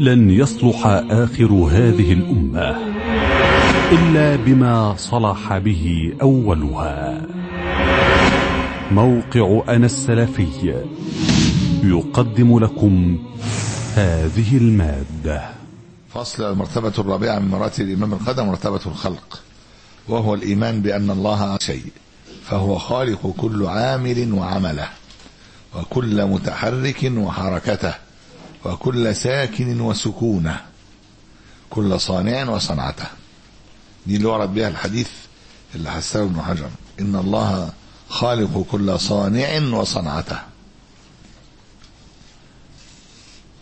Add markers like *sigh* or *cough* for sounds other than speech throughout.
لن يصلح آخر هذه الأمة إلا بما صلح به أولها. موقع أنا السلفي يقدم لكم هذه المادة. فصل المرتبة الرابعة من مراتب الإمام القدم مرتبة الخلق. وهو الإيمان بأن الله شيء فهو خالق كل عامل وعمله. وكل متحرك وحركته وكل ساكن وسكونه كل صانع وصنعته. دي اللي ورد بها الحديث اللي حسنه ابن حجر. إن الله خالق كل صانع وصنعته.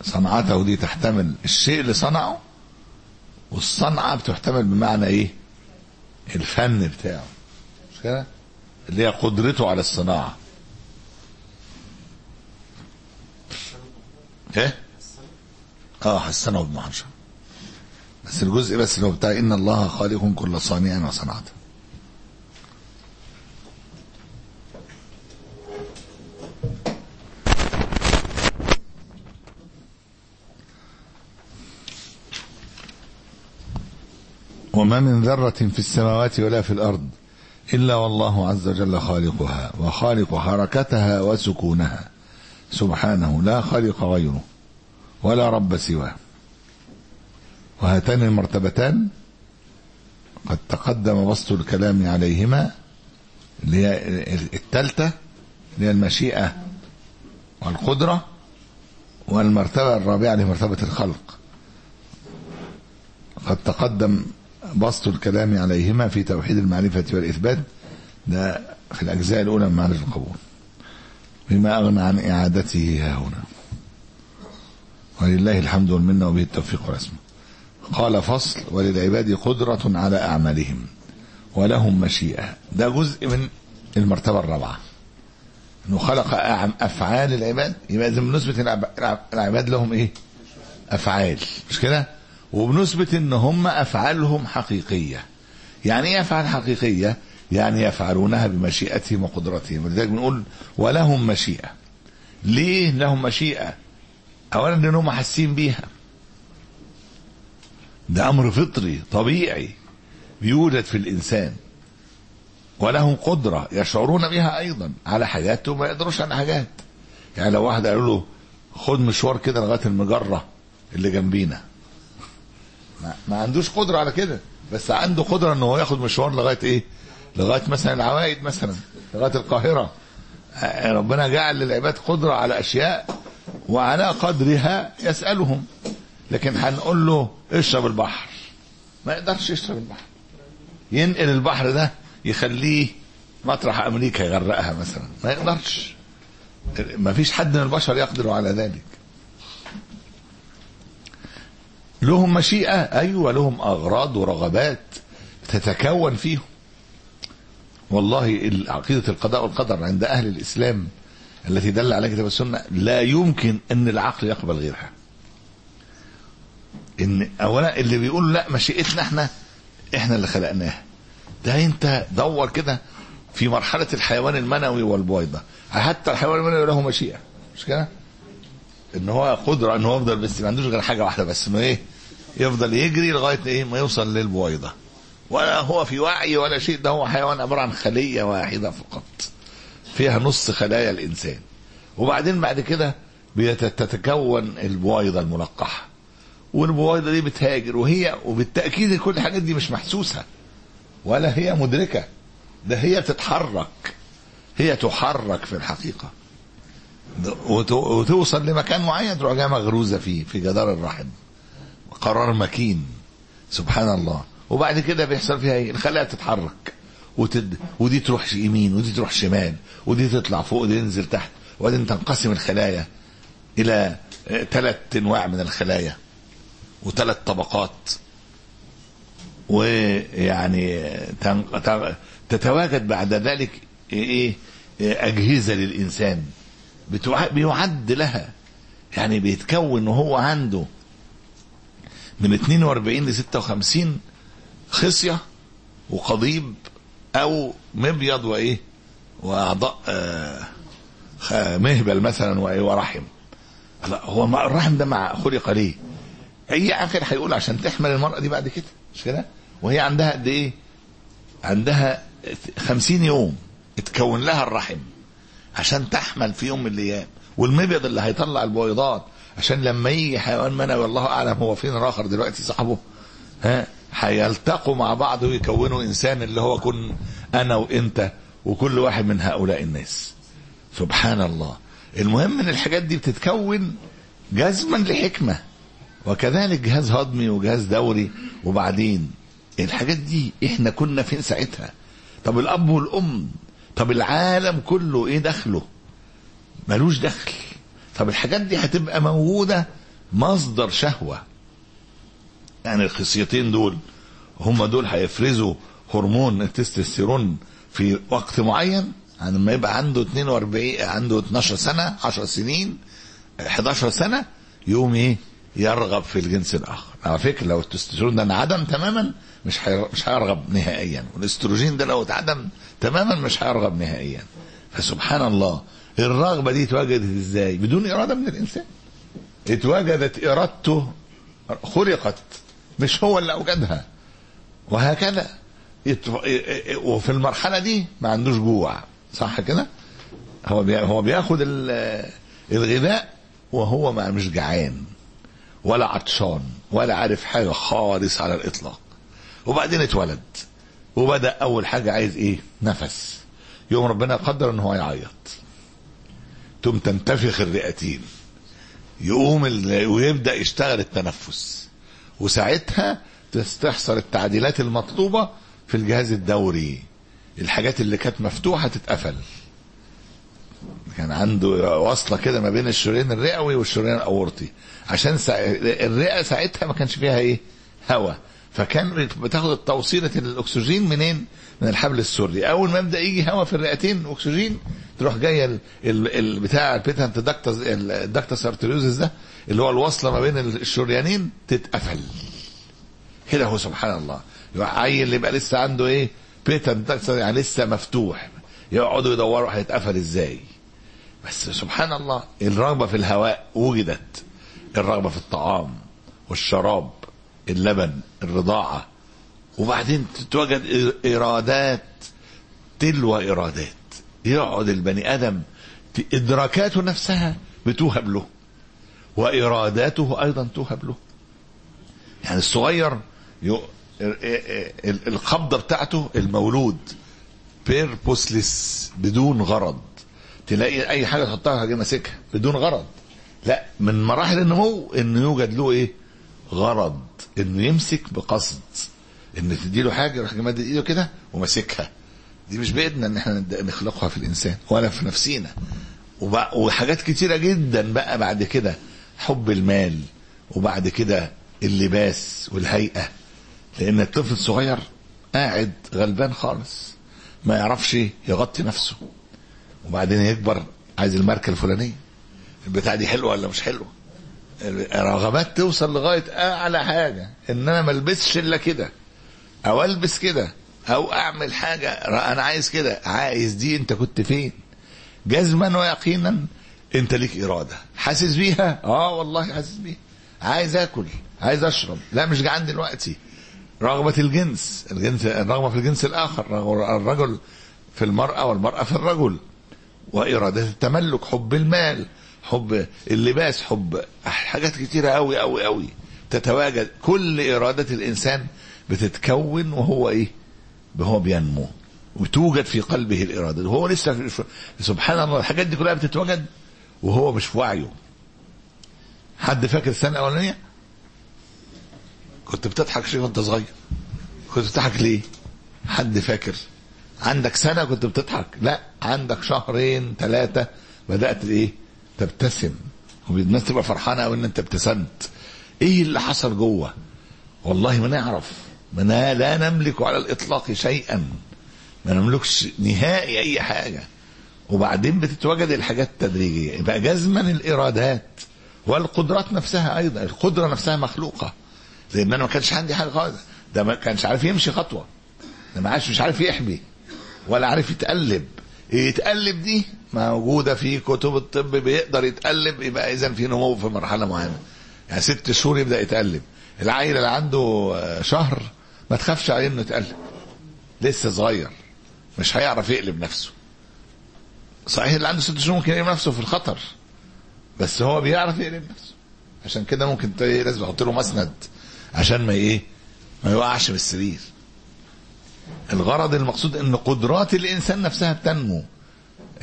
صنعته دي تحتمل الشيء اللي صنعه والصنعة بتحتمل بمعنى إيه؟ الفن بتاعه. مش كده؟ اللي هي قدرته على الصناعة. إيه؟ آه حسنه ابن حجر بس الجزء بس اللي هو بتاع إن الله خالق كل صانع وصنعته وما من ذرة في السماوات ولا في الأرض إلا والله عز وجل خالقها وخالق حركتها وسكونها. سبحانه لا خالق غيره ولا رب سواه. وهاتان المرتبتان قد تقدم بسط الكلام عليهما اللي هي الثالثة اللي هي المشيئة والقدرة والمرتبة الرابعة اللي هي مرتبة الخلق. قد تقدم بسط الكلام عليهما في توحيد المعرفة والإثبات. ده في الأجزاء الأولى من معرفة القبول. بما أغنى عن إعادته ها هنا. ولله الحمد والمنة وبه التوفيق والاسم قال فصل وللعباد قدرة على أعمالهم ولهم مشيئة. ده جزء من المرتبة الرابعة. إنه خلق أفعال العباد. يبقى إذا بنثبت العباد لهم إيه؟ أفعال. مش كده؟ وبنثبت إن هم أفعالهم حقيقية. يعني إيه أفعال حقيقية؟ يعني يفعلونها بمشيئتهم وقدرتهم. ولذلك بنقول ولهم مشيئة. ليه لهم مشيئة؟ اولا لانهم حاسين بيها. ده أمر فطري طبيعي. بيوجد في الإنسان. ولهم قدرة يشعرون بها أيضا. على حاجات وما يقدروش على حاجات. يعني لو واحد قالوا له خد مشوار كده لغاية المجرة اللي جنبينا. ما, ما عندوش قدرة على كده. بس عنده قدرة إن هو ياخد مشوار لغاية إيه؟ لغاية مثلا العوائد مثلا لغاية القاهرة. ربنا جعل للعباد قدرة على أشياء وعلى قدرها يسألهم. لكن هنقول له اشرب البحر. ما يقدرش يشرب البحر. ينقل البحر ده يخليه مطرح أمريكا يغرقها مثلا. ما يقدرش. ما فيش حد من البشر يقدر على ذلك. لهم مشيئة. أيوة لهم أغراض ورغبات تتكون فيهم. والله عقيدة القضاء والقدر عند أهل الإسلام التي دل على كتاب السنة لا يمكن أن العقل يقبل غيرها. إن أولا اللي بيقول لا مشيئتنا إحنا إحنا اللي خلقناها ده أنت دور كده في مرحلة الحيوان المنوي والبويضة. حتى الحيوان المنوي له مشيئة. مش كده؟ إن هو قدرة إن هو يفضل بس ما عندوش غير حاجة واحدة بس إنه إيه؟ يفضل يجري لغاية إيه؟ ما يوصل للبويضة. ولا هو في وعي ولا شيء ده هو حيوان عبارة عن خلية واحدة فقط. فيها نص خلايا الإنسان. وبعدين بعد كده بتتكون البويضة الملقحة. والبويضة دي بتهاجر وهي وبالتأكيد كل الحاجات دي مش محسوسة. ولا هي مدركة. ده هي تتحرك هي تحرك في الحقيقة. وتوصل لمكان معين تروح جاية مغروزة فيه في جدار الرحم. قرار مكين. سبحان الله. وبعد كده بيحصل فيها إيه؟ الخلايا تتحرك. وتد... ودي تروح يمين ودي تروح شمال ودي تطلع فوق ودي تنزل تحت. وبعدين تنقسم الخلايا إلى ثلاث أنواع من الخلايا. وثلاث طبقات. ويعني تتواجد بعد ذلك إيه؟ أجهزة للإنسان. بيعد لها. يعني بيتكون وهو عنده من 42 ل 56 خصية وقضيب أو مبيض وإيه؟ وأعضاء آه مهبل مثلا و- ورحم. لا هو الرحم ده مع خلق ليه؟ أي عاقل هيقول عشان تحمل المرأة دي بعد كده مش كده؟ وهي عندها قد إيه؟ عندها خمسين يوم اتكون لها الرحم عشان تحمل في يوم من الأيام. والمبيض اللي هيطلع البويضات عشان لما يجي حيوان منوي والله أعلم هو فين الآخر دلوقتي صاحبه ها؟ هيلتقوا مع بعض ويكونوا إنسان اللي هو كن أنا وإنت وكل واحد من هؤلاء الناس. سبحان الله. المهم إن الحاجات دي بتتكون جزما لحكمة. وكذلك جهاز هضمي وجهاز دوري. وبعدين الحاجات دي إحنا كنا فين ساعتها؟ طب الأب والأم. طب العالم كله إيه دخله؟ ملوش دخل. طب الحاجات دي هتبقى موجودة مصدر شهوة. يعني الخصيتين دول هم دول هيفرزوا هرمون التستوستيرون في وقت معين يعني لما يبقى عنده 42 عنده 12 سنة 10 سنين 11 سنة يقوم إيه؟ يرغب في الجنس الآخر. على فكرة لو التستوستيرون ده انعدم تماما مش مش هيرغب نهائيا. والأستروجين ده لو اتعدم تماما مش هيرغب نهائيا. فسبحان الله الرغبة دي اتوجدت إزاي؟ بدون إرادة من الإنسان. اتوجدت إرادته خلقت. مش هو اللي أوجدها. وهكذا. وفي المرحلة دي ما عندوش جوع. صح كده؟ هو هو بياخد ال- الغذاء وهو ما مش جعان. ولا عطشان. ولا عارف حاجة خالص على الإطلاق. وبعدين اتولد. وبدأ أول حاجة عايز إيه؟ نفس. يوم ربنا قدر إن هو يعيط. تقوم تنتفخ الرئتين. يقوم ال... ويبدأ يشتغل التنفس. وساعتها تحصل التعديلات المطلوبة في الجهاز الدوري. الحاجات اللي كانت مفتوحة تتقفل. كان عنده وصلة كده ما بين الشريان الرئوي والشريان الأورطي. عشان. الرئة ساعتها ما كانش فيها إيه؟ هواء فكان بتاخد التوصيلة الأكسجين منين؟ من الحبل السري. أول ما يبدأ يجي هواء في الرئتين أكسجين تروح جاية ال... ال... ال... بتاع ال patent ductus ال ductus arteriosus ده اللي هو الوصلة ما بين الشريانين تتقفل. كده هو سبحان الله عيل اللي يبقى لسه عنده إيه؟ patent يعني لسه مفتوح. يقعدوا يدوروا هيتقفل إزاي. بس سبحان الله الرغبة في الهواء وجدت. الرغبة في الطعام والشراب اللبن الرضاعة. وبعدين تتوجد إرادات تلو إرادات يقعد البني آدم إدراكاته نفسها بتوهب له. وإراداته أيضا توهب له. يعني الصغير. القبضة بتاعته المولود. بيربوسلس بدون غرض. تلاقي أي حاجة تحطها هاجي ماسكها بدون غرض. لا من مراحل النمو إنه يوجد له إيه؟ غرض. إنه يمسك بقصد. ان تديله حاجة يروح مادد إيده كده وماسكها. دي مش بإيدنا إن إحنا نخلقها في الإنسان ولا في نفسينا. وحاجات كتيرة جدا بقى بعد كده. حب المال وبعد كده اللباس والهيئة. لأن الطفل الصغير قاعد غلبان خالص ما يعرفش يغطي نفسه. وبعدين يكبر عايز الماركة الفلانية. البتاع دي حلوة ولا مش حلوة؟ رغبات توصل لغاية أعلى حاجة. إن أنا ما ألبسش إلا كده. أو ألبس كده. أو أعمل حاجة. أنا عايز كده. عايز دي أنت كنت فين؟ جزما ويقينا انت ليك إرادة. حاسس بيها؟ آه والله حاسس بيها. عايز آكل عايز أشرب. لا مش جعان دلوقتي. رغبة الجنس. الجنس الرغبه في الجنس الآخر. الرجل في المرأة والمرأة في الرجل. وإرادة التملك حب المال حب اللباس حب حاجات كتيرة أوي أوي أوي. تتواجد. كل إرادة الإنسان بتتكون وهو إيه؟ وهو بينمو. وتوجد في قلبه الإرادة. وهو لسه سبحان الله الحاجات دي كلها بتتوجد. وهو مش في وعيه حد فاكر السنة الأولانية؟ كنت بتضحك شيء وأنت صغير. كنت بتضحك ليه؟ حد فاكر؟ عندك سنة كنت بتضحك؟ لا عندك شهرين ثلاثة بدأت إيه؟ تبتسم. والناس تبقى فرحانة قوي إن أنت ابتسمت. إيه اللي حصل جوه؟ والله ما نعرف. ما لا نملك على الإطلاق شيئا. ما نملكش نهائي أي حاجة. وبعدين بتتوجد الحاجات التدريجية. يبقى جزما الإرادات والقدرات نفسها أيضا. القدرة نفسها مخلوقة. لأن أنا ما كانش عندي حاجة خالص. ده ما كانش عارف يمشي خطوة. ده ما عادش مش عارف يحبي ولا عارف يتقلب. يتقلب دي موجودة في كتب الطب بيقدر يتقلب. يبقى اذا في نمو في مرحلة معينة. يعني ست شهور يبدأ يتقلب. العيل اللي عنده شهر ما تخافش عليه إنه يتقلب. لسه صغير. مش هيعرف يقلب نفسه. صحيح اللي عنده ست شهور ممكن يقلب نفسه في الخطر. بس هو بيعرف يقلب نفسه. عشان كده ممكن لازم يحط له مسند عشان ما إيه؟ ما يوقعش من السرير. الغرض المقصود إن قدرات الإنسان نفسها بتنمو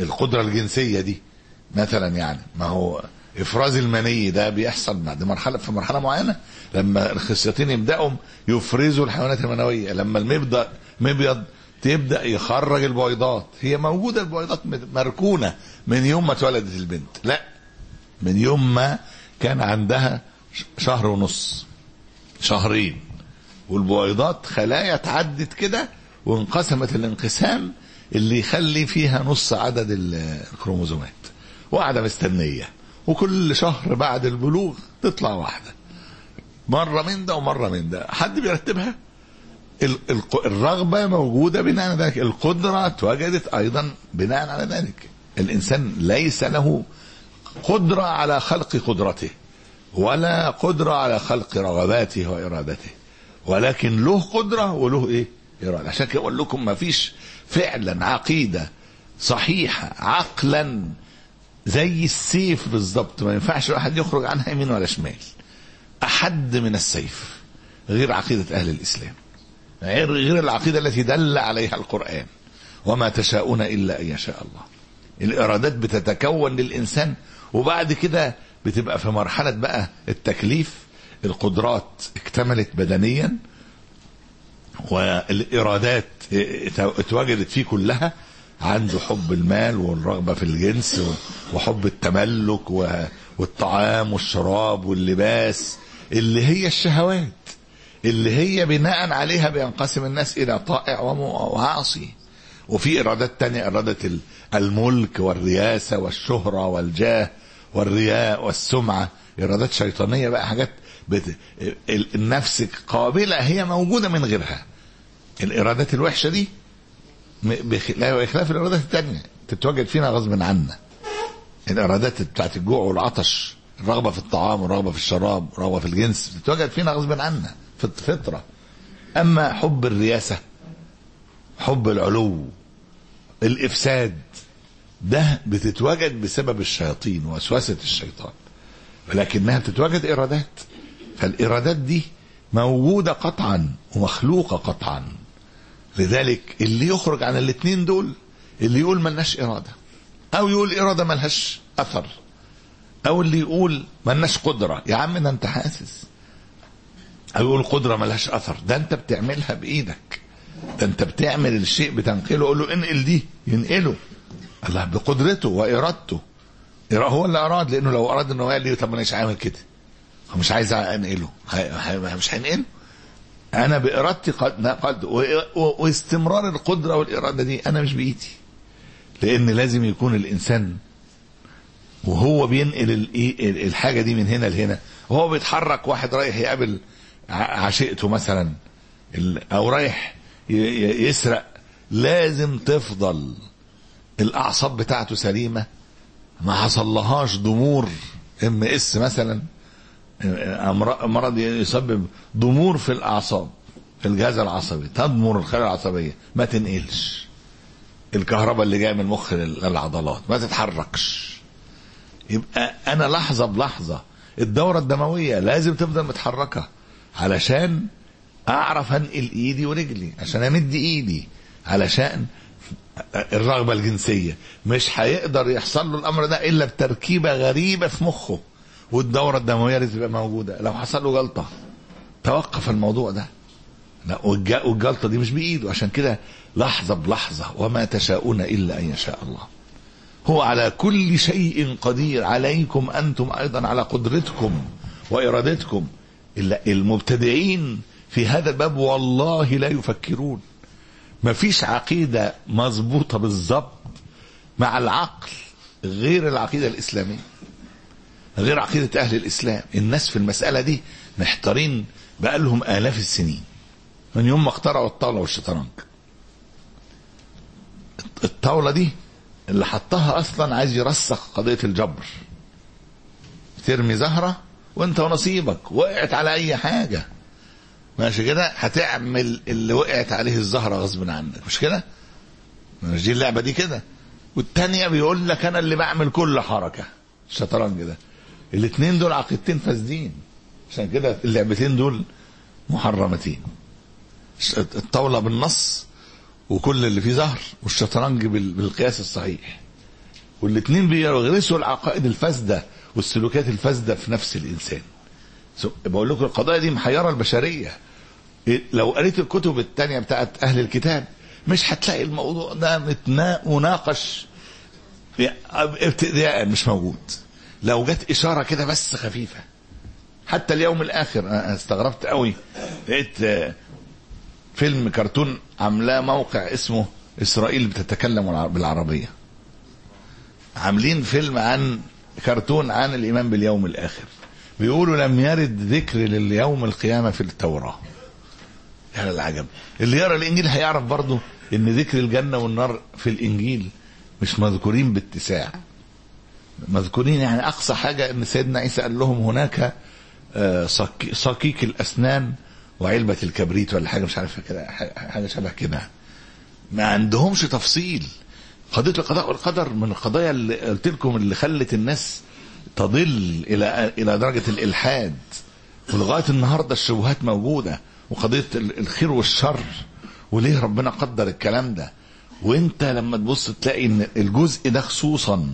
القدرة الجنسية دي مثلا يعني ما هو إفراز المني ده بيحصل بعد مرحلة في مرحلة معينة لما الخصيتين يبدأوا يفرزوا الحيوانات المنوية لما المبدأ مبيض تبدأ يخرج البويضات هي موجودة البويضات مركونة من يوم ما اتولدت البنت. لا من يوم ما كان عندها شهر ونص شهرين. والبويضات خلايا اتعدت كده وانقسمت الانقسام اللي يخلي فيها نص عدد الكروموزومات. وقاعده مستنية. وكل شهر بعد البلوغ تطلع واحدة. مرة من ده ومرة من ده. حد بيرتبها؟ الرغبة موجودة بناء على ذلك. القدرة اتوجدت أيضا بناء على ذلك. الإنسان ليس له قدرة على خلق قدرته ولا قدرة على خلق رغباته وإرادته ولكن له قدرة وله إيه؟ إرادة. عشان كده أقول لكم ما فيش فعلا عقيدة صحيحة عقلا زي السيف بالظبط ما ينفعش الواحد يخرج عنها يمين ولا شمال. أحد من السيف غير عقيدة أهل الإسلام. غير غير العقيدة التي دل عليها القرآن. وما تشاءون إلا أن يشاء الله. الإرادات بتتكون للإنسان وبعد كده بتبقى في مرحلة بقى التكليف. القدرات اكتملت بدنيا والإرادات اتوجدت فيه كلها عنده حب المال والرغبة في الجنس وحب التملك والطعام والشراب واللباس اللي هي الشهوات. اللي هي بناء عليها بينقسم الناس إلى طائع وعاصي وفي إرادات تانية إرادة الملك والرياسة والشهرة والجاه والرياء والسمعة. إرادات شيطانية بقى حاجات بت... النفس قابلة هي موجودة من غيرها. الإرادات الوحشة دي بخ... لا بخلاف الإرادات التانية تتواجد فينا غصب عنا. الإرادات بتاعت الجوع والعطش الرغبه في الطعام والرغبه في الشراب والرغبه في الجنس بتتواجد فينا غصب عنا. الفطره أما حب الرياسة حب العلو الإفساد ده بتتواجد بسبب الشياطين ووسوسه الشيطان. ولكنها بتتواجد ارادات فالارادات دي موجودة قطعا ومخلوقة قطعا. لذلك اللي يخرج عن الاثنين دول اللي يقول ملناش إرادة أو يقول إرادة ملهاش أثر أو اللي يقول ملناش قدرة. يا عم ده أنت حاسس. أو يقول قدرة ملهاش أثر. ده أنت بتعملها بإيدك. ده أنت بتعمل الشيء بتنقله. قول له انقل دي. ينقله. الله بقدرته وإرادته. هو اللي أراد لأنه لو أراد إنه قال لي طب أنا مش عامل كده. مش عايز أنقله. مش هنقله. أنا بإرادتي قد قد واستمرار القدرة والإرادة دي أنا مش بإيدي. لأن لازم يكون الإنسان وهو بينقل الحاجة دي من هنا لهنا. وهو بيتحرك واحد رايح يقابل عشيقته مثلا أو رايح يسرق لازم تفضل. الأعصاب بتاعته سليمة ما حصلهاش ضمور. إم إس مثلا مرض يسبب ضمور في الأعصاب. في الجهاز العصبي تضمر الخلايا العصبية ما تنقلش. الكهرباء اللي جاية من المخ للعضلات ما تتحركش. يبقى أنا لحظة بلحظة الدورة الدموية لازم تفضل متحركة. علشان أعرف أنقل إيدي ورجلي عشان أمد إيدي علشان الرغبة الجنسية. مش هيقدر يحصل له الأمر ده إلا بتركيبة غريبة في مخه والدورة الدموية اللي تبقى موجودة. لو حصل له جلطة توقف الموضوع ده. لا والجلطة دي مش بإيده. عشان كده لحظة بلحظة وما تشاءون إلا أن يشاء الله. هو على كل شيء قدير. عليكم أنتم أيضا على قدرتكم وإرادتكم. المبتدعين في هذا الباب والله لا يفكرون. ما فيش عقيدة مظبوطة بالظبط مع العقل غير العقيدة الإسلامية غير عقيدة أهل الإسلام. الناس في المسألة دي محتارين بقالهم آلاف السنين. من يوم ما اخترعوا الطاولة والشطرنج. الطاولة دي اللي حطها أصلا عايز يرسخ قضية الجبر. ترمي زهرة وانت ونصيبك وقعت على أي حاجة. ماشي كده؟ هتعمل اللي وقعت عليه الزهرة غصب عنك مش كده؟ مش دي اللعبة دي كده. والتانية بيقول لك أنا اللي بعمل كل حركة. الشطرنج ده. الاثنين دول عقيدتين فاسدين. عشان كده اللعبتين دول محرمتين. الطاولة بالنص وكل اللي فيه زهر والشطرنج بال- بالقياس الصحيح. والاثنين بيغرسوا العقائد الفاسدة. والسلوكيات الفاسدة في نفس الإنسان. سو- بقول لكم القضايا دي محيرة البشرية. إيه، لو قريت الكتب التانية بتاعت أهل الكتاب مش هتلاقي الموضوع ده مناقش. ابتداء مش موجود. لو جت إشارة كده بس خفيفة. حتى اليوم الآخر أنا استغربت قوي. لقيت آه، فيلم كرتون عاملاه موقع اسمه إسرائيل بتتكلم الع- بالعربية. عاملين فيلم عن كرتون عن الإيمان باليوم الآخر. بيقولوا لم يرد ذكر لليوم القيامة في التوراة. يا العجب. اللي يرى الإنجيل هيعرف برضه إن ذكر الجنة والنار في الإنجيل مش مذكورين باتساع. مذكورين يعني أقصى حاجة إن سيدنا عيسى قال لهم هناك آه، صك- صكيك الأسنان وعلبة الكبريت ولا حاجة مش عارف كده ح- حاجة شبه كده. ما عندهمش تفصيل. قضية القضاء والقدر من القضايا اللي قلت لكم اللي خلت الناس تضل إلى إلى درجة الإلحاد. ولغاية النهارده الشبهات موجودة وقضية ال- الخير والشر وليه ربنا قدر الكلام ده؟ وانت لما تبص تلاقي إن الجزء ده خصوصا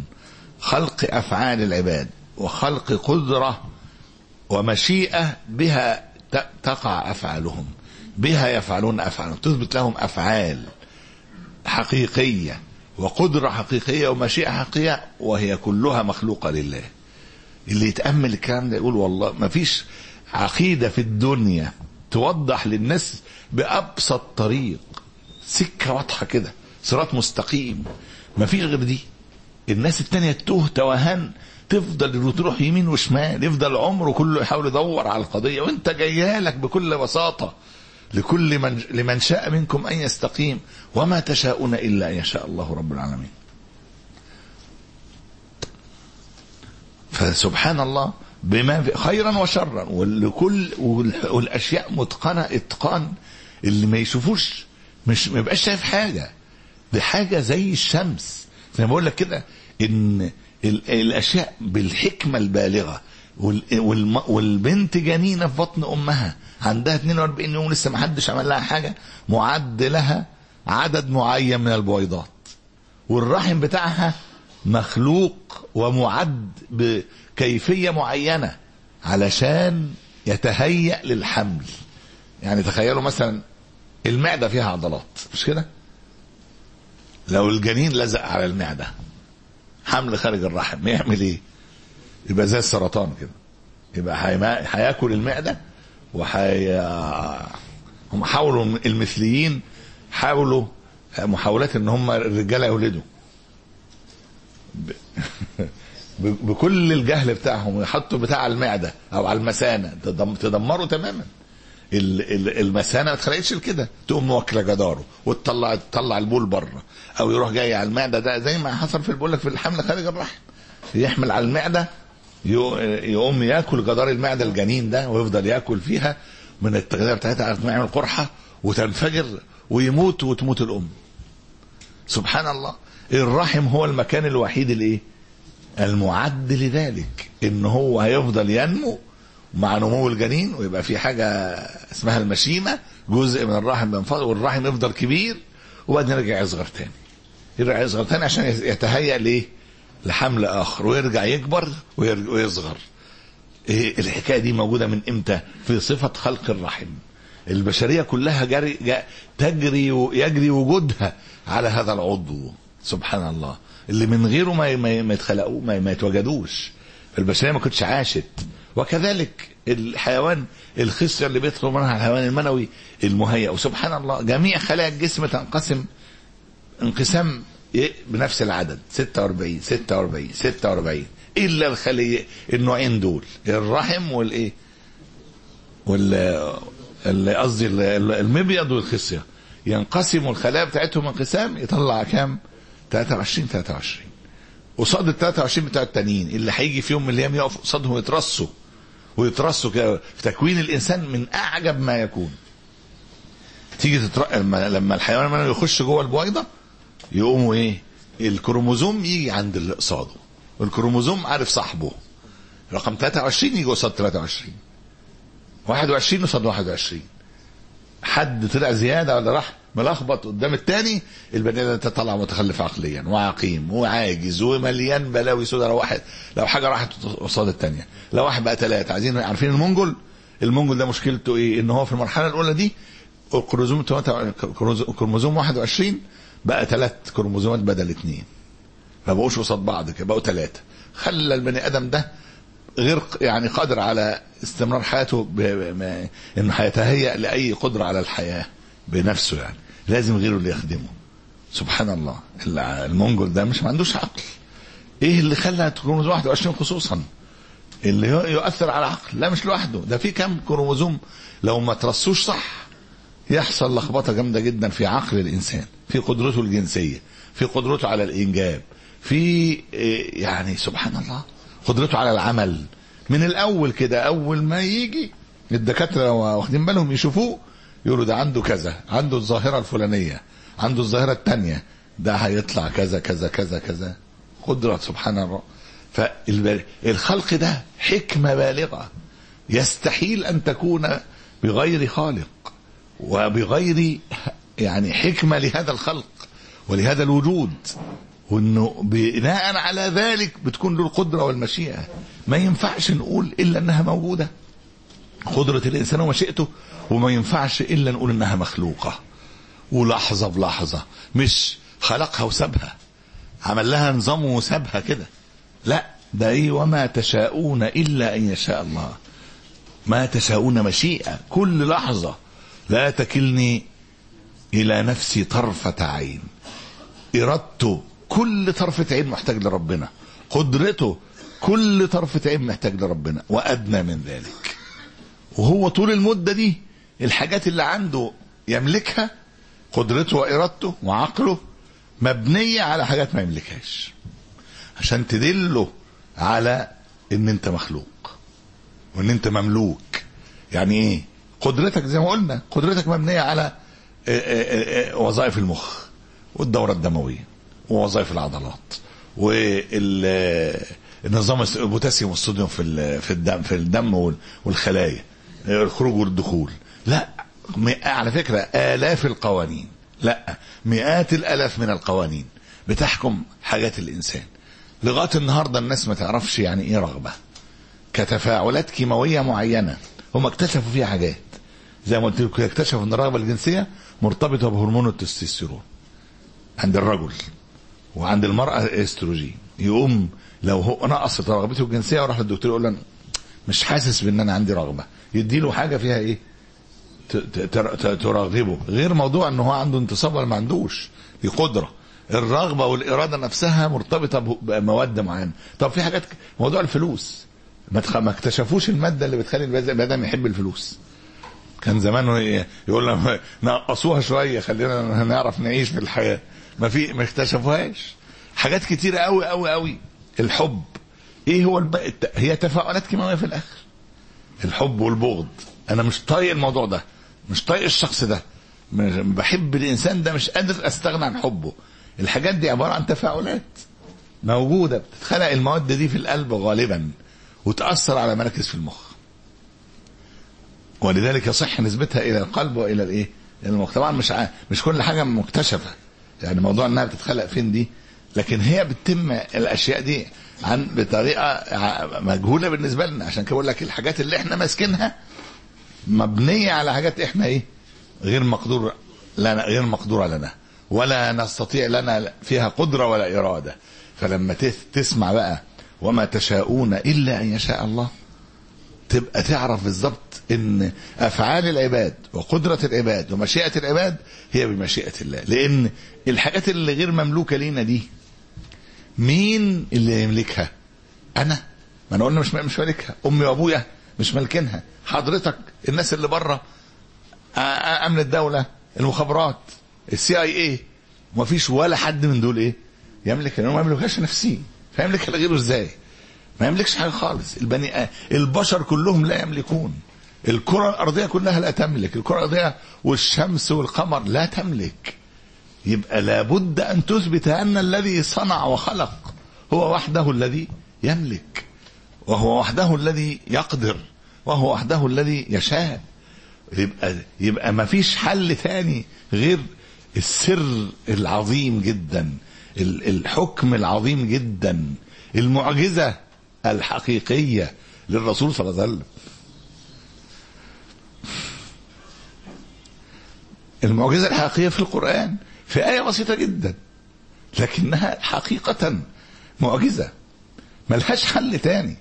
خلق أفعال العباد وخلق قدرة ومشيئة بها تقع أفعالهم بها يفعلون أفعالهم تثبت لهم أفعال حقيقية. وقدرة حقيقية ومشيئة حقيقية وهي كلها مخلوقة لله. اللي يتأمل الكلام ده يقول والله ما فيش عقيدة في الدنيا توضح للناس بأبسط طريق. سكة واضحة كده صراط مستقيم. ما فيش غير دي. الناس التانية تتوه توهان تفضل تروح يمين وشمال يفضل عمره كله يحاول يدور على القضية وانت جايالك بكل بساطة. لكل من لمن شاء منكم أن يستقيم وما تشاءون إلا أن يشاء الله رب العالمين. فسبحان الله بما خيرا وشرا ولكل وال- والأشياء متقنة إتقان اللي ما يشوفوش مش ما يبقاش شايف حاجة. دي حاجة زي الشمس. زي ما بقول لك كده إن ال- الأشياء بالحكمة البالغة والبنت جنينة في بطن أمها. عندها 42 يوم لسه ما حدش عمل لها حاجة. معد لها عدد معين من البويضات. والرحم بتاعها مخلوق ومعد بكيفية معينة علشان يتهيأ للحمل. يعني تخيلوا مثلا المعدة فيها عضلات مش كده؟ لو الجنين لزق على المعدة حمل خارج الرحم يعمل إيه؟ يبقى زي السرطان كده. يبقى هياكل المعدة وحي هم حاولوا المثليين حاولوا محاولات إن هم الرجاله يولدوا. *laughs* ب- بكل الجهل بتاعهم يحطوا بتاع على المعدة أو على المثانة. تدم- تدمروا تماما. ال- ال- المثانة ما اتخلقتش لكده. تقوم واكله جداره وتطلع تطلع البول بره. أو يروح جاي على المعدة ده. زي ما حصل في بقول لك في الحمل خارج الرحم يحمل على المعدة يقوم ياكل جدار المعدة الجنين ده ويفضل ياكل فيها من التغذية بتاعتها على ما يعمل قرحة وتنفجر ويموت وتموت الأم. سبحان الله الرحم هو المكان الوحيد الإيه؟ المعد لذلك. إن هو هيفضل ينمو مع نمو الجنين ويبقى في حاجة اسمها المشيمة جزء من الرحم بينفضل والرحم يفضل كبير وبعدين يرجع يصغر تاني. يرجع يصغر تاني عشان يتهيأ ليه لحمل آخر ويرجع يكبر ويصغر. إيه الحكاية دي موجودة من إمتى؟ في صفة خلق الرحم. البشرية كلها جري تجري يجري وجودها على هذا العضو. سبحان الله. اللي من غيره ما ما ما ما, يتوجدوش. البشريه ما كنتش عاشت. وكذلك الحيوان الخصية اللي بيدخل منها الحيوان المنوي المهيئ وسبحان الله جميع خلايا الجسم تنقسم انقسام بنفس العدد. 46 46 46 إلا الخلية النوعين دول. الرحم والإيه؟ وال ال- قصدي ال- ال- المبيض والخصية. ينقسم الخلايا بتاعتهم انقسام يطلع كام؟ 23 23 قصاد ال 23 بتاع التانيين. اللي هيجي في يوم من الأيام يقف قصادهم ويترصوا. ويترصوا كده في تكوين الإنسان من أعجب ما يكون. تيجي تتر... لما الحيوان يخش جوه البويضة يقوموا إيه؟ الكروموزوم يجي عند اللي قصاده. الكروموزوم عارف صاحبه. رقم 23 يجي قصاد 23 21 قصاد 21 حد طلع زيادة ولا راح؟ ملخبط قدام التاني البني آدم طلع متخلف عقليا وعقيم وعاجز ومليان بلاوي سودا. لو واحد لو حاجة راحت قصاد التانية. لو واحد بقى ثلاثة عايزين عارفين المنجول؟ المنجول ده مشكلته إيه؟ إن هو في المرحلة الأولى دي الكروموزوم كروموزوم 21 بقى ثلاث كروموزومات بدل اثنين. ما بقوش قصاد بعض كده بقوا ثلاثة. خلى البني آدم ده غير يعني قادر على استمرار حياته. إنه هيتهيأ لأي قدرة على الحياة بنفسه يعني. لازم غيره اللي يخدمه. سبحان الله. المنجول ده مش ما عندوش عقل. إيه اللي خلى كروموزوم 21 خصوصا؟ اللي يؤثر على العقل. لا مش لوحده. ده في كم كروموزوم لو ما ترصوش صح يحصل لخبطة جامدة جدا في عقل الإنسان في قدرته الجنسية في قدرته على الإنجاب في يعني سبحان الله قدرته على العمل. من الأول كده أول ما يجي الدكاترة واخدين بالهم يشوفوه يقولوا ده عنده كذا عنده الظاهرة الفلانية عنده الظاهرة الثانية ده هيطلع كذا كذا كذا كذا. قدرة سبحان الله. فالخلق ده حكمة بالغة يستحيل أن تكون بغير خالق. وبغير يعني حكمة لهذا الخلق ولهذا الوجود وإنه بناء على ذلك بتكون له القدرة والمشيئة. ما ينفعش نقول إلا إنها موجودة. قدرة الإنسان ومشيئته وما ينفعش إلا نقول إنها مخلوقة. ولحظة بلحظة مش خلقها وسابها. عمل لها نظام وسابها كده. لا ده إيه؟ وما تشاءون إلا أن يشاء الله. ما تشاءون مشيئة. كل لحظة لا تكلني إلى نفسي طرفة عين. ارادته كل طرفة عين محتاج لربنا. قدرته كل طرفة عين محتاج لربنا وأدنى من ذلك. وهو طول المدة دي الحاجات اللي عنده يملكها قدرته وإرادته وعقله مبنية على حاجات ما يملكهاش. عشان تدله على إن أنت مخلوق وإن أنت مملوك. يعني إيه؟ قدرتك زي ما قلنا قدرتك مبنية على وظائف المخ والدورة الدموية ووظائف العضلات والنظام البوتاسيوم والصوديوم في في الدم في الدم والخلايا الخروج والدخول. لا على فكرة آلاف القوانين. لا مئات الآلاف من القوانين بتحكم حاجات الإنسان. لغاية النهارده الناس ما تعرفش يعني إيه رغبة. كتفاعلات كيماوية معينة. هم اكتشفوا فيها حاجات. زي ما قلت لكم اكتشفوا إن الرغبة الجنسية مرتبطة بهرمون التستوستيرون عند الرجل وعند المرأة استروجين يقوم لو هو نقصت رغبته الجنسية وراح للدكتور يقول له مش حاسس بإن أنا عندي رغبة. يديله حاجة فيها إيه؟ ترغبه غير موضوع إن هو عنده انتصاب ولا ما عندوش. دي قدرة. الرغبة والإرادة نفسها مرتبطة بمواد معينة. طب في حاجات موضوع الفلوس. ما اكتشفوش المادة اللي بتخلي البني آدم يحب الفلوس. كان زمان يقول لهم نقصوها شوية خلينا نعرف نعيش في الحياة. ما في ما اكتشفوهاش. حاجات كتيرة قوي قوي قوي الحب. إيه هو الب... هي تفاعلات كيماويه في الآخر. الحب والبغض. أنا مش طايق الموضوع ده. مش طايق الشخص ده. بحب الإنسان ده مش قادر أستغنى عن حبه. الحاجات دي عبارة عن تفاعلات موجودة. بتتخلق المواد دي في القلب غالبا. وتأثر على مراكز في المخ. ولذلك يصح نسبتها إلى القلب وإلى الإيه؟ المخ. طبعا مش ع... مش كل حاجة مكتشفة. يعني موضوع إنها بتتخلق فين دي؟ لكن هي بتتم الأشياء دي عن بطريقة مجهولة بالنسبة لنا. عشان كده بقول لك الحاجات اللي إحنا ماسكينها مبنية على حاجات إحنا إيه؟ غير مقدور لنا غير مقدورة لنا. ولا نستطيع لنا فيها قدرة ولا إرادة. فلما تسمع بقى وما تشاءون إلا أن يشاء الله تبقى تعرف بالظبط إن أفعال العباد وقدرة العباد ومشيئة العباد هي بمشيئة الله. لأن الحاجات اللي غير مملوكة لينا دي مين اللي يملكها؟ أنا. ما أنا قلنا مش مش مالكها. أمي وأبويا مش مالكينها. حضرتك الناس اللي بره أمن الدولة المخابرات السي آي اي ما فيش ولا حد من دول إيه يملك لأنه ما يملكهاش نفسه فيملك لغيره إزاي؟ ما يملكش حاجة خالص. البني البشر كلهم لا يملكون. الكرة الأرضية كلها لا تملك. الكرة الأرضية والشمس والقمر لا تملك. يبقى لابد أن تثبت أن الذي صنع وخلق هو وحده الذي يملك. وهو وحده الذي يقدر. وهو وحده الذي يشاء. يبقى يبقى ما فيش حل ثاني غير السر العظيم جدا. الحكم العظيم جدا. المعجزة الحقيقية للرسول صلى الله عليه وسلم. المعجزة الحقيقية في القرآن في آية بسيطة جدا لكنها حقيقة معجزة. ملهاش حل تاني.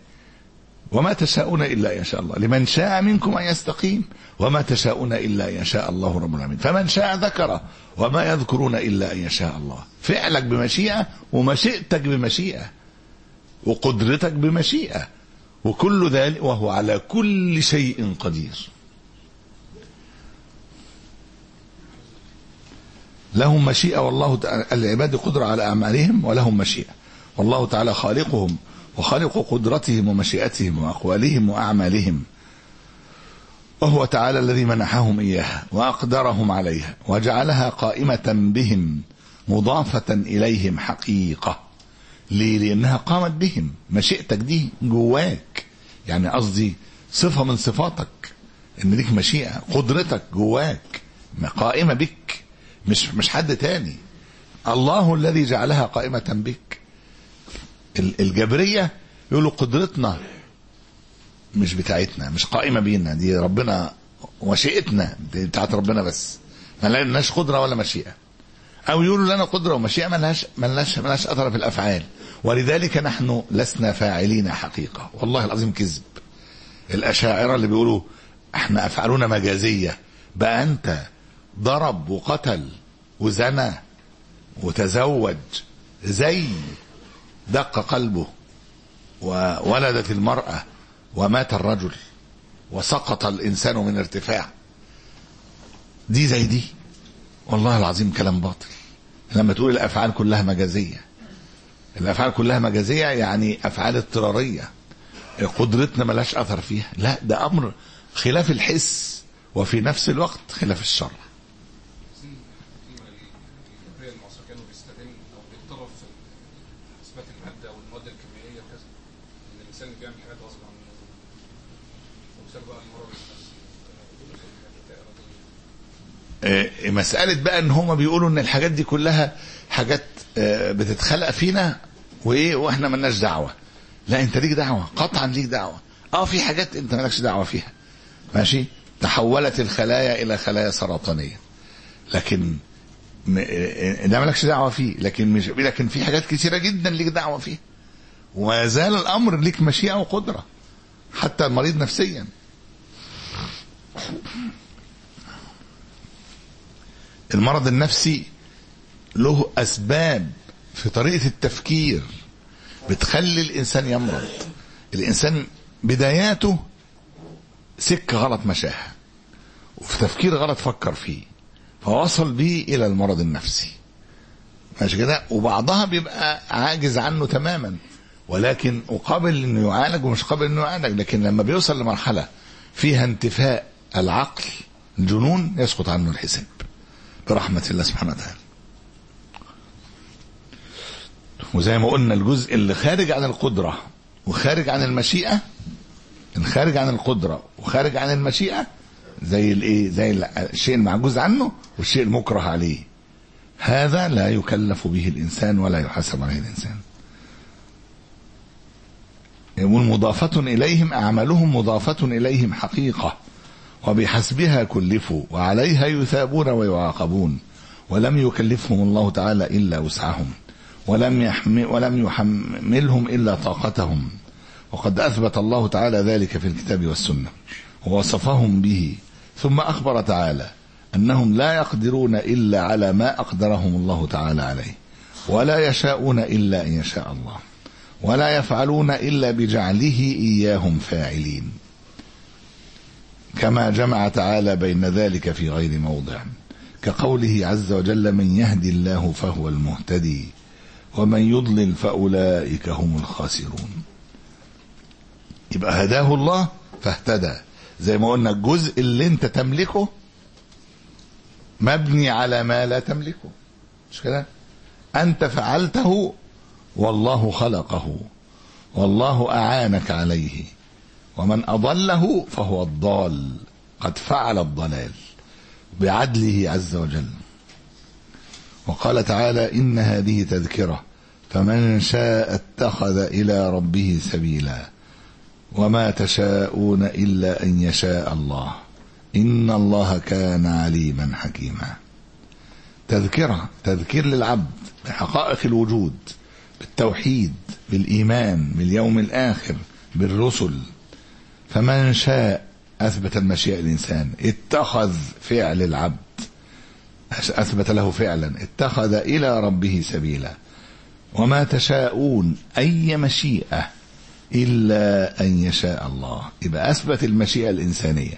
وما تشاءون إلا إن يشاء الله. لمن شاء منكم أن يستقيم وما تشاءون إلا إن يشاء الله رب العالمين. فمن شاء ذكره وما يذكرون إلا إن يشاء الله. فعلك بمشيئة ومشيئتك بمشيئة. وقدرتك بمشيئة. وكل ذلك وهو على كل شيء قدير. لهم مشيئة والله تعالى العباد قدرة على أعمالهم ولهم مشيئة. والله تعالى خالقهم وخالق قدرتهم ومشيئتهم وأقوالهم وأعمالهم. وهو تعالى الذي منحهم إياها وأقدرهم عليها وجعلها قائمة بهم مضافة إليهم حقيقة. ليه؟ لأنها قامت بهم. مشيئتك دي جواك. يعني قصدي صفة من صفاتك. إن ليك مشيئة قدرتك جواك. قائمة بك. مش مش حد تاني. الله الذي جعلها قائمة بك. الجبرية يقولوا قدرتنا مش بتاعتنا مش قائمة بينا. دي ربنا وشيئتنا. دي بتاعت ربنا بس. ما لناش قدرة ولا مشيئة. أو يقولوا لنا قدرة ومشيئة ما لهاش ما لهاش أثر في الأفعال. ولذلك نحن لسنا فاعلين حقيقة. والله العظيم كذب. الأشاعرة اللي بيقولوا إحنا افعالنا مجازية. بقى انت ضرب وقتل وزنى وتزوج زي دق قلبه وولدت المرأة ومات الرجل وسقط الإنسان من ارتفاع. دي زي دي. والله العظيم كلام باطل. لما تقول الأفعال كلها مجازية. الأفعال كلها مجازية يعني أفعال اضطرارية. قدرتنا ملاش أثر فيها. لا ده أمر خلاف الحس وفي نفس الوقت خلاف الشرع مسألة بقى إن هما بيقولوا إن الحاجات دي كلها حاجات بتتخلق فينا وإيه وإحنا ملناش دعوة. لا أنت ليك دعوة. قطعا ليك دعوة. آه في حاجات أنت مالكش دعوة فيها. ماشي؟ تحولت الخلايا إلى خلايا سرطانية. لكن ده مالكش دعوة فيه. لكن مش لكن في حاجات كثيرة جدا ليك دعوة فيها وما زال الأمر ليك مشيئة وقدرة. حتى المريض نفسيا. المرض النفسي له أسباب في طريقة التفكير بتخلي الإنسان يمرض. الإنسان بداياته سكة غلط مشاها وفي تفكير غلط فكر فيه فوصل بيه إلى المرض النفسي. ماشي كده؟ وبعضها بيبقى عاجز عنه تماما. ولكن وقابل إنه يعالج ومش قابل إنه يعالج لكن لما بيوصل لمرحلة فيها انتفاء العقل الجنون يسقط عنه الحساب. برحمة الله سبحانه وتعالى. وزي ما قلنا الجزء اللي خارج عن القدرة وخارج عن المشيئة الخارج عن القدرة وخارج عن المشيئة زي الإيه؟ زي الشيء المعجوز عنه والشيء المكره عليه. هذا لا يكلف به الإنسان ولا يحاسب عليه الإنسان. يقول مضافة إليهم أعمالهم مضافة إليهم حقيقة. وبحسبها كلفوا وعليها يثابون ويعاقبون. ولم يكلفهم الله تعالى إلا وسعهم. ولم يحمل ولم يحملهم إلا طاقتهم. وقد أثبت الله تعالى ذلك في الكتاب والسنة. ووصفهم به. ثم أخبر تعالى أنهم لا يقدرون إلا على ما أقدرهم الله تعالى عليه. ولا يشاءون إلا أن يشاء الله. ولا يفعلون إلا بجعله إياهم فاعلين. كما جمع تعالى بين ذلك في غير موضع. كقوله عز وجل من يهدي الله فهو المهتدي. ومن يضلل فأولئك هم الخاسرون. يبقى هداه الله فاهتدى. زي ما قلنا الجزء اللي انت تملكه مبني على ما لا تملكه. مش كده؟ أنت فعلته والله خلقه. والله أعانك عليه. ومن أضله فهو الضال. قد فعل الضلال بعدله عز وجل. وقال تعالى إن هذه تذكرة فمن شاء اتخذ إلى ربه سبيلا وما تشاءون إلا أن يشاء الله إن الله كان عليما حكيما. تذكرة تذكير للعبد بحقائق الوجود بالتوحيد بالإيمان باليوم الآخر بالرسل. فمن شاء أثبت المشيئة الإنسان اتخذ فعل العبد. أثبت له فعلا. اتخذ إلى ربه سبيلا. وما تشاءون أي مشيئة إلا أن يشاء الله. يبقى أثبت المشيئة الإنسانية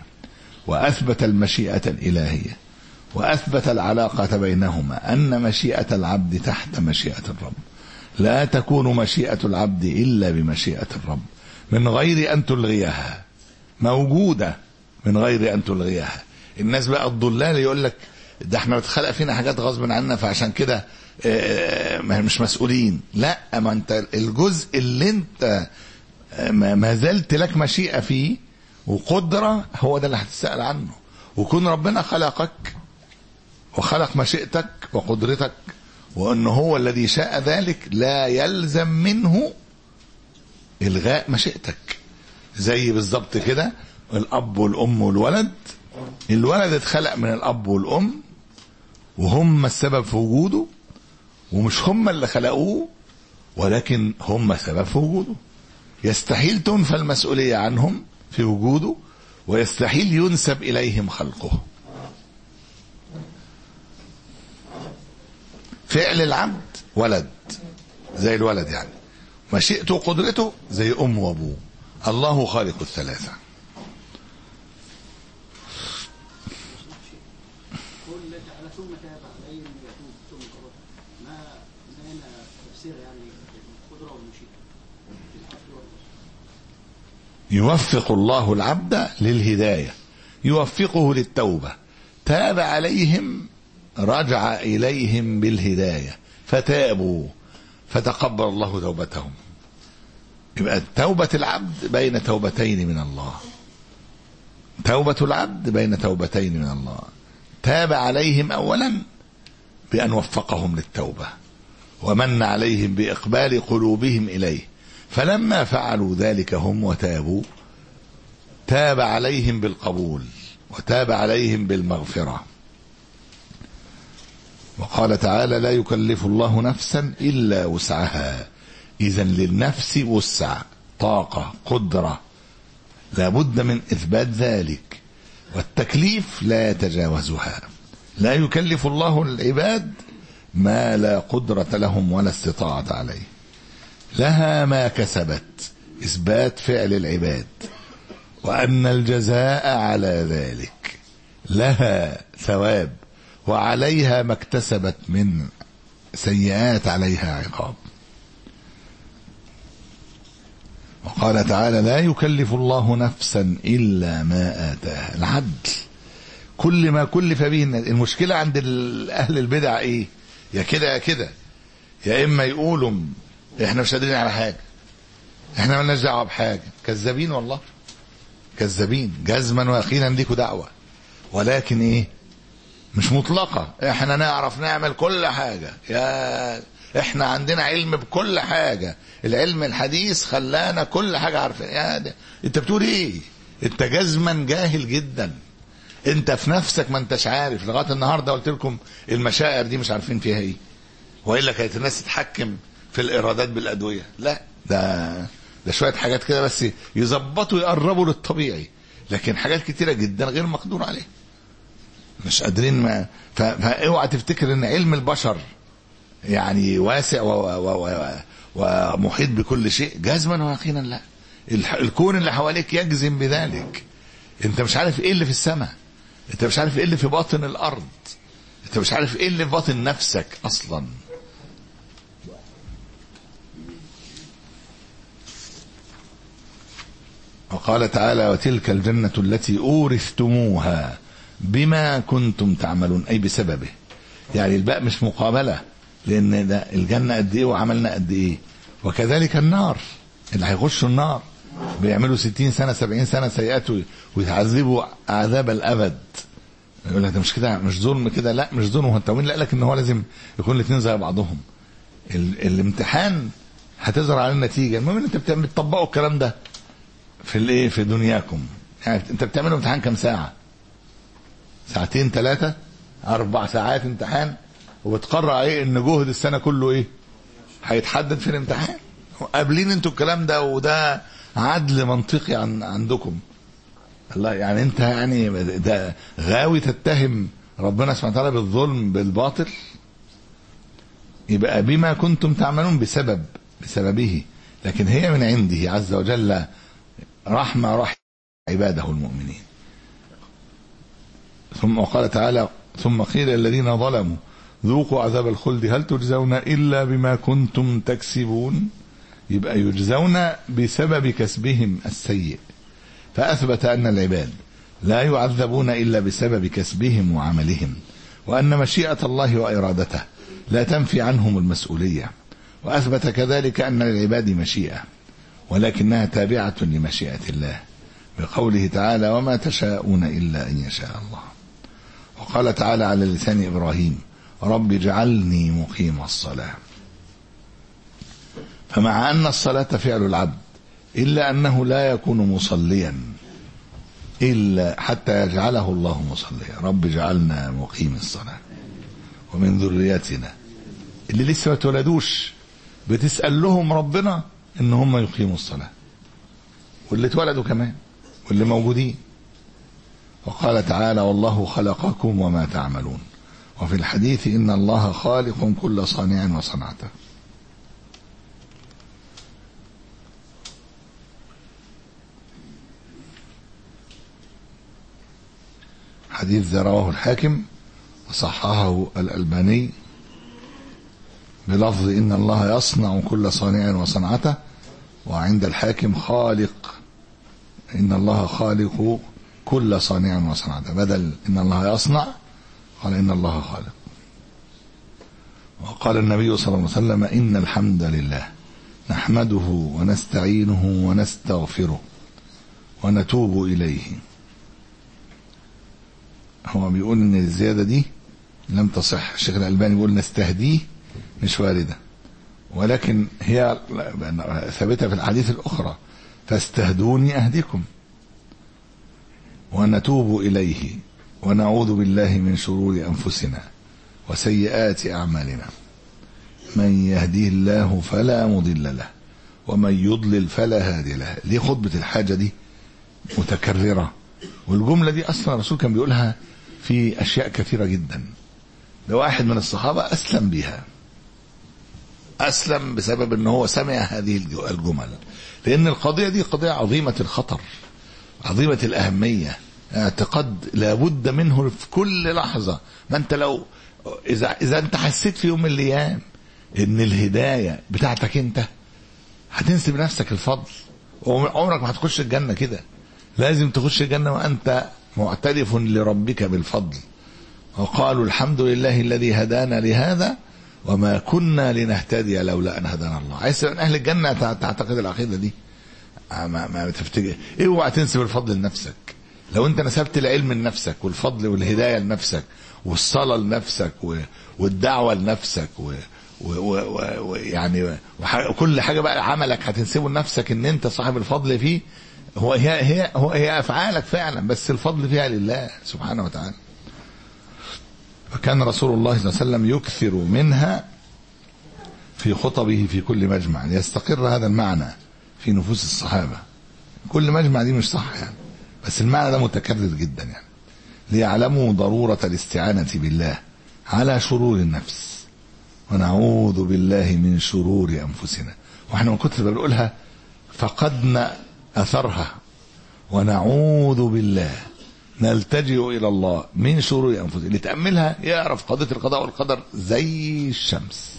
وأثبت المشيئة الإلهية وأثبت العلاقة بينهما أن مشيئة العبد تحت مشيئة الرب. لا تكون مشيئة العبد إلا بمشيئة الرب. من غير أن تلغيها موجودة من غير أن تلغيها. الناس بقى الضلال يقول لك ده إحنا بتخلق فينا حاجات غصب عنا فعشان كده مش مسؤولين. لا ما انت الجزء اللي انت ما زلت لك مشيئة فيه وقدرة هو ده اللي هتسأل عنه. وكون ربنا خلقك وخلق مشيئتك وقدرتك وأنه هو الذي شاء ذلك لا يلزم منه إلغاء مشيئتك. زي بالظبط كده الأب والأم والولد. الولد اتخلق من الأب والأم وهم السبب في وجوده ومش هم اللي خلقوه ولكن هم سبب في وجوده. يستحيل تنفى المسؤولية عنهم في وجوده ويستحيل ينسب إليهم خلقه. فعل العبد ولد زي الولد يعني. مشيئته وقدرته زي أم وأبوه. الله خالق الثلاثة. يوفق الله العبد للهداية يوفقه للتوبة. تاب عليهم رجع إليهم بالهداية فتابوا فتقبل الله توبتهم. يبقى توبة العبد بين توبتين من الله. توبة العبد بين توبتين من الله. تاب عليهم أولا بأن وفقهم للتوبة ومن عليهم بإقبال قلوبهم إليه. فلما فعلوا ذلك هم وتابوا تاب عليهم بالقبول وتاب عليهم بالمغفرة. وقال تعالى لا يكلف الله نفسا إلا وسعها. إذا للنفس وسع طاقة قدرة. لابد من إثبات ذلك. والتكليف لا يتجاوزها. لا يكلف الله العباد ما لا قدرة لهم ولا استطاعة عليه. لها ما كسبت إثبات فعل العباد وأن الجزاء على ذلك لها ثواب وعليها ما اكتسبت من سيئات عليها عقاب. وقال تعالى لا يكلف الله نفسا إلا ما آتاها. العدل كل ما كلف به المشكلة عند أهل البدع إيه؟ يا كده يا كده. يا إما يقولوا إحنا مش قادرين على حاجة. إحنا مالناش دعوة بحاجة. كذابين والله. كذابين. جزما ويقينا ليكوا دعوة. ولكن إيه؟ مش مطلقة. إحنا نعرف نعمل كل حاجة. يا إحنا عندنا علم بكل حاجة. العلم الحديث خلانا كل حاجة عارفين يا ده. انت بتقول إيه؟ انت جزما جاهل جدا. انت في نفسك ما انتش عارف. لغاية النهارده قلت لكم المشاعر دي مش عارفين فيها إيه. وإلا كانت الناس تتحكم في الإرادات بالأدوية. لا. ده ده شوية حاجات كده بس يظبطوا يقربوا للطبيعي. لكن حاجات كتيرة جدا غير مقدور عليها. مش قادرين ما فاوعى تفتكر إن علم البشر يعني واسع و... و... و... ومحيط بكل شيء. جزما ويقينا لا. الكون اللي حواليك يجزم بذلك. أنت مش عارف إيه اللي في السماء. أنت مش عارف إيه اللي في باطن الأرض. أنت مش عارف إيه اللي في باطن نفسك أصلا. وقال تعالى وتلك الجنة التي أورثتموها بما كنتم تعملون أي بسببه. يعني الباء مش مقابلة لأن ده الجنة قد إيه وعملنا قد إيه. وكذلك النار اللي هيخشوا النار بيعملوا ستين سنة سبعين سنة سيئات ويتعذبوا عذاب الأبد. يقول لك مش كده مش ظلم كده لا مش ظلم هو انت مين قال لك إن هو لازم يكون الاثنين زي بعضهم. ال الامتحان هتظهر على النتيجة. المهم إن أنت بتطبقوا الكلام ده. في الايه في دنياكم. يعني انت بتعملوا امتحان كام ساعة؟ ساعتين ثلاثة أربع ساعات امتحان؟ وبتقرر عليه إن جهد السنة كله إيه؟ هيتحدد في الامتحان؟ قابلين أنتوا الكلام ده وده عدل منطقي عن عندكم. الله يعني انت يعني ده غاوي تتهم ربنا سبحانه وتعالى بالظلم بالباطل؟ يبقى بما كنتم تعملون بسبب بسببه. لكن هي من عنده عز وجل رحمة رحم عباده المؤمنين. ثم وقال تعالى ثم قيل الذين ظلموا ذوقوا عذاب الخلد هل تجزون إلا بما كنتم تكسبون؟ يبقى يجزون بسبب كسبهم السيء. فأثبت أن العباد لا يعذبون إلا بسبب كسبهم وعملهم وأن مشيئة الله وإرادته لا تنفي عنهم المسؤولية. وأثبت كذلك أن للعباد مشيئة. ولكنها تابعة لمشيئة الله بقوله تعالى وما تشاءون إلا أن يشاء الله وقال تعالى على لسان إبراهيم رب اجعلني مقيم الصلاة فمع أن الصلاة فعل العبد إلا أنه لا يكون مصليا إلا حتى يجعله الله مصليا رب اجعلنا مقيم الصلاة ومن ذريتنا اللي لسه ما اتولدوش بتسأل لهم ربنا إن هم يقيموا الصلاة. واللي اتولدوا كمان واللي موجودين. وقال تعالى والله خلقكم وما تعملون. وفي الحديث إن الله خالق كل صانع وصنعته. حديث ذا رواه الحاكم وصححه الألباني. بلفظ إن الله يصنع كل صانع وصنعته وعند الحاكم خالق. إن الله خالق كل صانع وصنعته. بدل إن الله يصنع قال إن الله خالق. وقال النبي صلى الله عليه وسلم إن الحمد لله نحمده ونستعينه ونستغفره ونتوب إليه. هو بيقول إن الزيادة دي لم تصح. الشيخ الألباني بيقول نستهديه مش واردة. ولكن هي ثابتة في الحديث الأخرى فاستهدوني أهدكم ونتوب إليه ونعوذ بالله من شرور أنفسنا وسيئات أعمالنا من يهديه الله فلا مضل له ومن يضلل فلا هادي له ليه خطبة الحاجة دي متكررة. والجملة دي أصلا الرسول كان بيقولها في أشياء كثيرة جدا. ده واحد من الصحابة أسلم بها أسلم بسبب أنه هو سمع هذه الجمل. لأن القضية دي قضية عظيمة الخطر عظيمة الأهمية. اعتقاد لابد منه في كل لحظة. ما أنت لو إذا, إذا أنت حسيت في يوم من الأيام أن الهداية بتاعتك أنت هتنسب نفسك الفضل. وعمرك ما هتخش الجنة كده. لازم تخش الجنة وأنت معترف لربك بالفضل. وقالوا الحمد لله الذي هدانا لهذا وما كنا لنهتدي لولا أن هدانا الله. عايز من أهل الجنة تعتقد العقيدة دي؟ ما, ما تفتكر اوعى تنسب الفضل لنفسك. لو أنت نسبت العلم لنفسك والفضل والهداية لنفسك والصلاة لنفسك والدعوة لنفسك ويعني وكل حاجة بقى عملك هتنسبه لنفسك إن أنت صاحب الفضل فيه هو هي هي هو هي أفعالك فعلا بس الفضل فيها لله سبحانه وتعالى. فكان رسول الله صلى الله عليه وسلم يكثر منها في خطبه في كل مجمع ليستقر هذا المعنى في نفوس الصحابة. كل مجمع دي مش صح يعني. بس المعنى ده متكرر جدا يعني. ليعلموا ضرورة الاستعانة بالله على شرور النفس. ونعوذ بالله من شرور أنفسنا. وإحنا من كتر بنقولها فقدنا أثرها. ونعوذ بالله نلتجئ إلى الله من شرور أنفسنا. اللي تأملها يعرف قضية القضاء والقدر زي الشمس.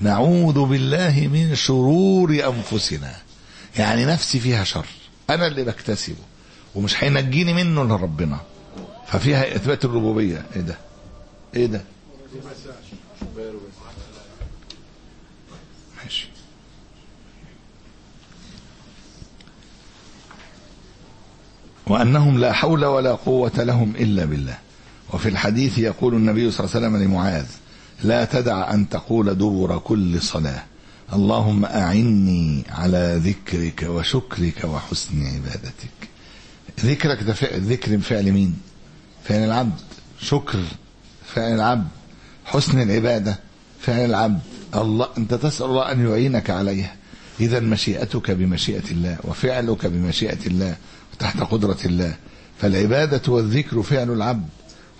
نعوذ بالله من شرور أنفسنا. يعني نفسي فيها شر. أنا اللي بكتسبه. ومش هينجيني منه إلا ربنا. ففيها إثبات الربوبية. إيه ده؟ إيه ده ماشي وأنهم لا حول ولا قوة لهم إلا بالله. وفي الحديث يقول النبي صلى الله عليه وسلم لمعاذ لا تدع أن تقول دبر كل صلاة. اللهم أعني على ذكرك وشكرك وحسن عبادتك. ذكرك ده ذكر فعل مين؟ فعل العبد. شكر فعل العبد. حسن العبادة فعل العبد. الله أنت تسأل الله أن يعينك عليها. إذا مشيئتك بمشيئة الله وفعلك بمشيئة الله تحت قدرة الله. فالعبادة والذكر فعل العبد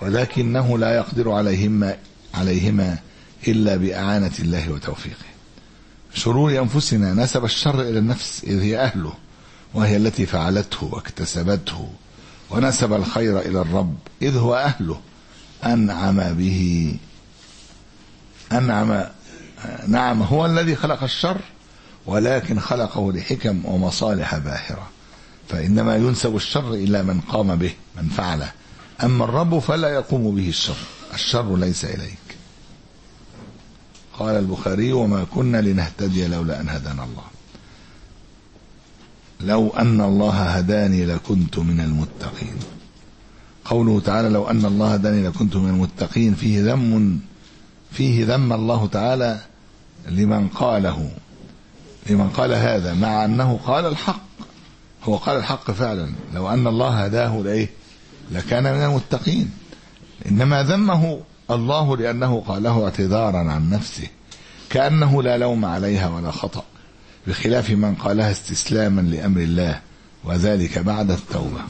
ولكنه لا يقدر عليهما عليهما إلا بإعانة الله وتوفيقه. شرور أنفسنا نسب الشر إلى النفس إذ هي أهله وهي التي فعلته واكتسبته ونسب الخير إلى الرب إذ هو أهله. أنعم به أنعم نعم هو الذي خلق الشر ولكن خلقه لحكم ومصالح باهرة. فإنما ينسب الشر إلى من قام به من فعله. أما الرب فلا يقوم به الشر الشر ليس إليك. قال البخاري وما كنا لنهتدي لولا أن هدانا الله. لو أن الله هداني لكنت من المتقين. قوله تعالى لو أن الله هداني لكنت من المتقين فيه ذم فيه ذم الله تعالى لمن قاله لمن قال هذا مع أنه قال الحق. هو قال الحق فعلا. لو أن الله هداه لإيه؟ لكان من المتقين. إنما ذمه الله لأنه قاله اعتذارا عن نفسه. كأنه لا لوم عليها ولا خطأ بخلاف من قالها استسلاما لأمر الله وذلك بعد التوبة.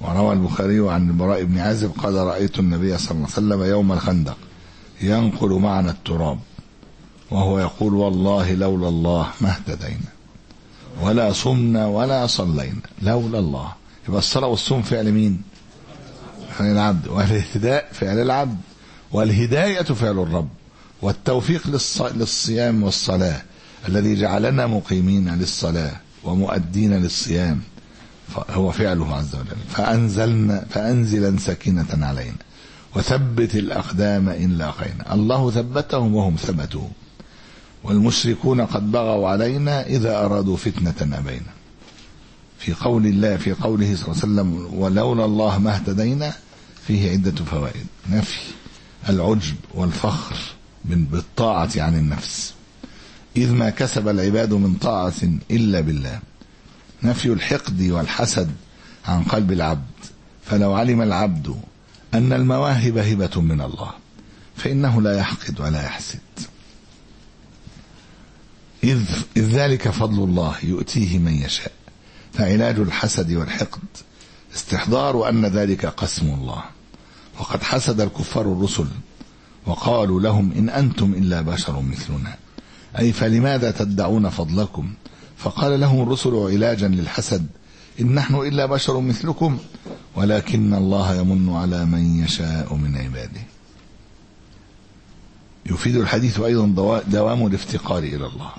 وروى البخاري عن البراء بن عازب قال رأيت النبي صلى الله عليه وسلم يوم الخندق ينقل معنا التراب وهو يقول والله لولا الله ما اهتدينا. ولا صمنا ولا صلينا. لولا الله. يبقى الصلاة والصوم فعل مين؟ فعل العبد. والاهتداء فعل العبد. والهداية فعل الرب. والتوفيق للص... للصيام والصلاة. الذي جعلنا مقيمين للصلاة ومؤدين للصيام. هو فعله عز وجل. فأنزلنا فأنزلا سكينة علينا. وثبت الأقدام إن لاقينا. الله ثبتهم وهم ثبتوا. والمشركون قد بغوا علينا إذا أرادوا فتنة أبينا. في قول الله في قوله صلى الله عليه وسلم ولولا الله ما اهتدينا فيه عدة فوائد. نفي العجب والفخر بالطاعة عن النفس. إذ ما كسب العباد من طاعة إلا بالله. نفي الحقد والحسد عن قلب العبد. فلو علم العبد أن المواهب هبة من الله فإنه لا يحقد ولا يحسد. إذ, إذ ذلك فضل الله يؤتيه من يشاء. فعلاج الحسد والحقد استحضار أن ذلك قسم الله. وقد حسد الكفار الرسل وقالوا لهم إن أنتم إلا بشر مثلنا. أي فلماذا تدعون فضلكم؟ فقال لهم الرسل علاجا للحسد إن نحن إلا بشر مثلكم ولكن الله يمن على من يشاء من عباده. يفيد الحديث أيضا دوام الافتقار إلى الله.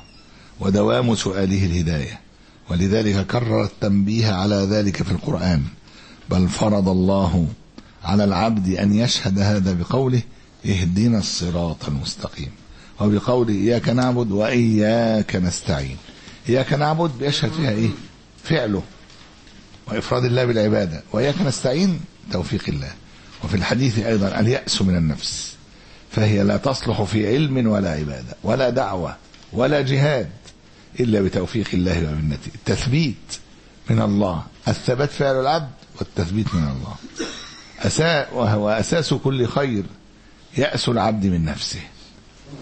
ودوام سؤاله الهداية. ولذلك كرر التنبيه على ذلك في القرآن. بل فرض الله على العبد أن يشهد هذا بقوله اهدنا الصراط المستقيم وبقوله إياك نعبد وإياك نستعين إياك نعبد بيشهد فيها إيه؟ فعله. وإفراد الله بالعبادة. وإياك نستعين توفيق الله. وفي الحديث أيضا اليأس من النفس فهي لا تصلح في علم ولا عبادة ولا دعوة ولا جهاد. إلا بتوفيق الله ومنته. التثبيت من الله. الثبات فعل العبد والتثبيت من الله. أساء وهو أساس كل خير يأس العبد من نفسه.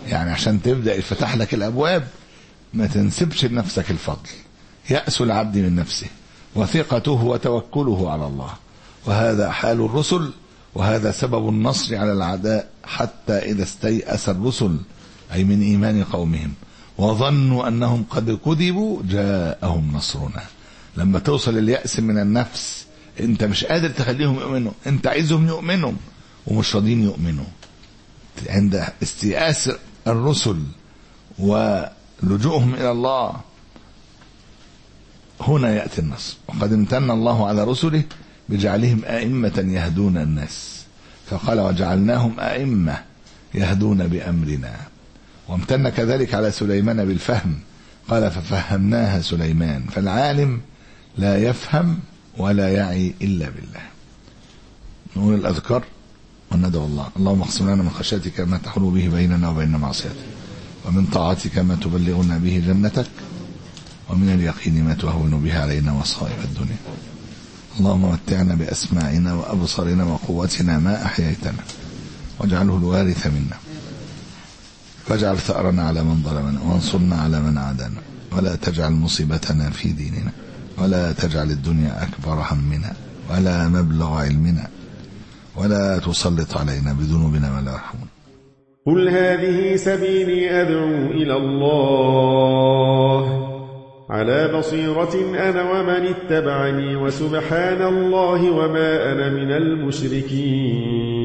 يعني عشان تبدأ يفتح لك الأبواب ما تنسبش لنفسك الفضل. يأس العبد من نفسه. وثقته وتوكله على الله. وهذا حال الرسل. وهذا سبب النصر على العداء حتى إذا استيأس الرسل. أي من إيمان قومهم. وظنوا أنهم قد كذبوا جاءهم نصرنا. لما توصل اليأس من النفس أنت مش قادر تخليهم يؤمنوا. أنت عايزهم يؤمنوا ومش راضيين يؤمنوا. عند استيئاس الرسل ولجوءهم إلى الله هنا يأتي النصر. وقد امتن الله على رسله بجعلهم أئمة يهدون الناس. فقال وجعلناهم أئمة يهدون بأمرنا. وامتن كذلك على سليمان بالفهم. قال ففهمناها سليمان فالعالم لا يفهم ولا يعي إلا بالله. نقول الأذكار وندعو الله. اللهم اقسم لنا من خشيتك ما تحول به بيننا وبين معصيتك ومن طاعتك ما تبلغنا به جنتك ومن اليقين ما تهون به علينا مصائب الدنيا. اللهم متعنا بأسماعنا وأبصارنا وقوتنا ما أحييتنا واجعله الوارث منا. واجعل ثأرنا على من ظلمنا وانصرنا على من عادانا. ولا تجعل مصيبتنا في ديننا ولا تجعل الدنيا أكبر همنا ولا مبلغ علمنا ولا تسلط علينا بذنوبنا ولا يرحمنا. قل هذه سبيلي أدعو إلى الله. على بصيرة أنا ومن اتبعني وسبحان الله وما أنا من المشركين.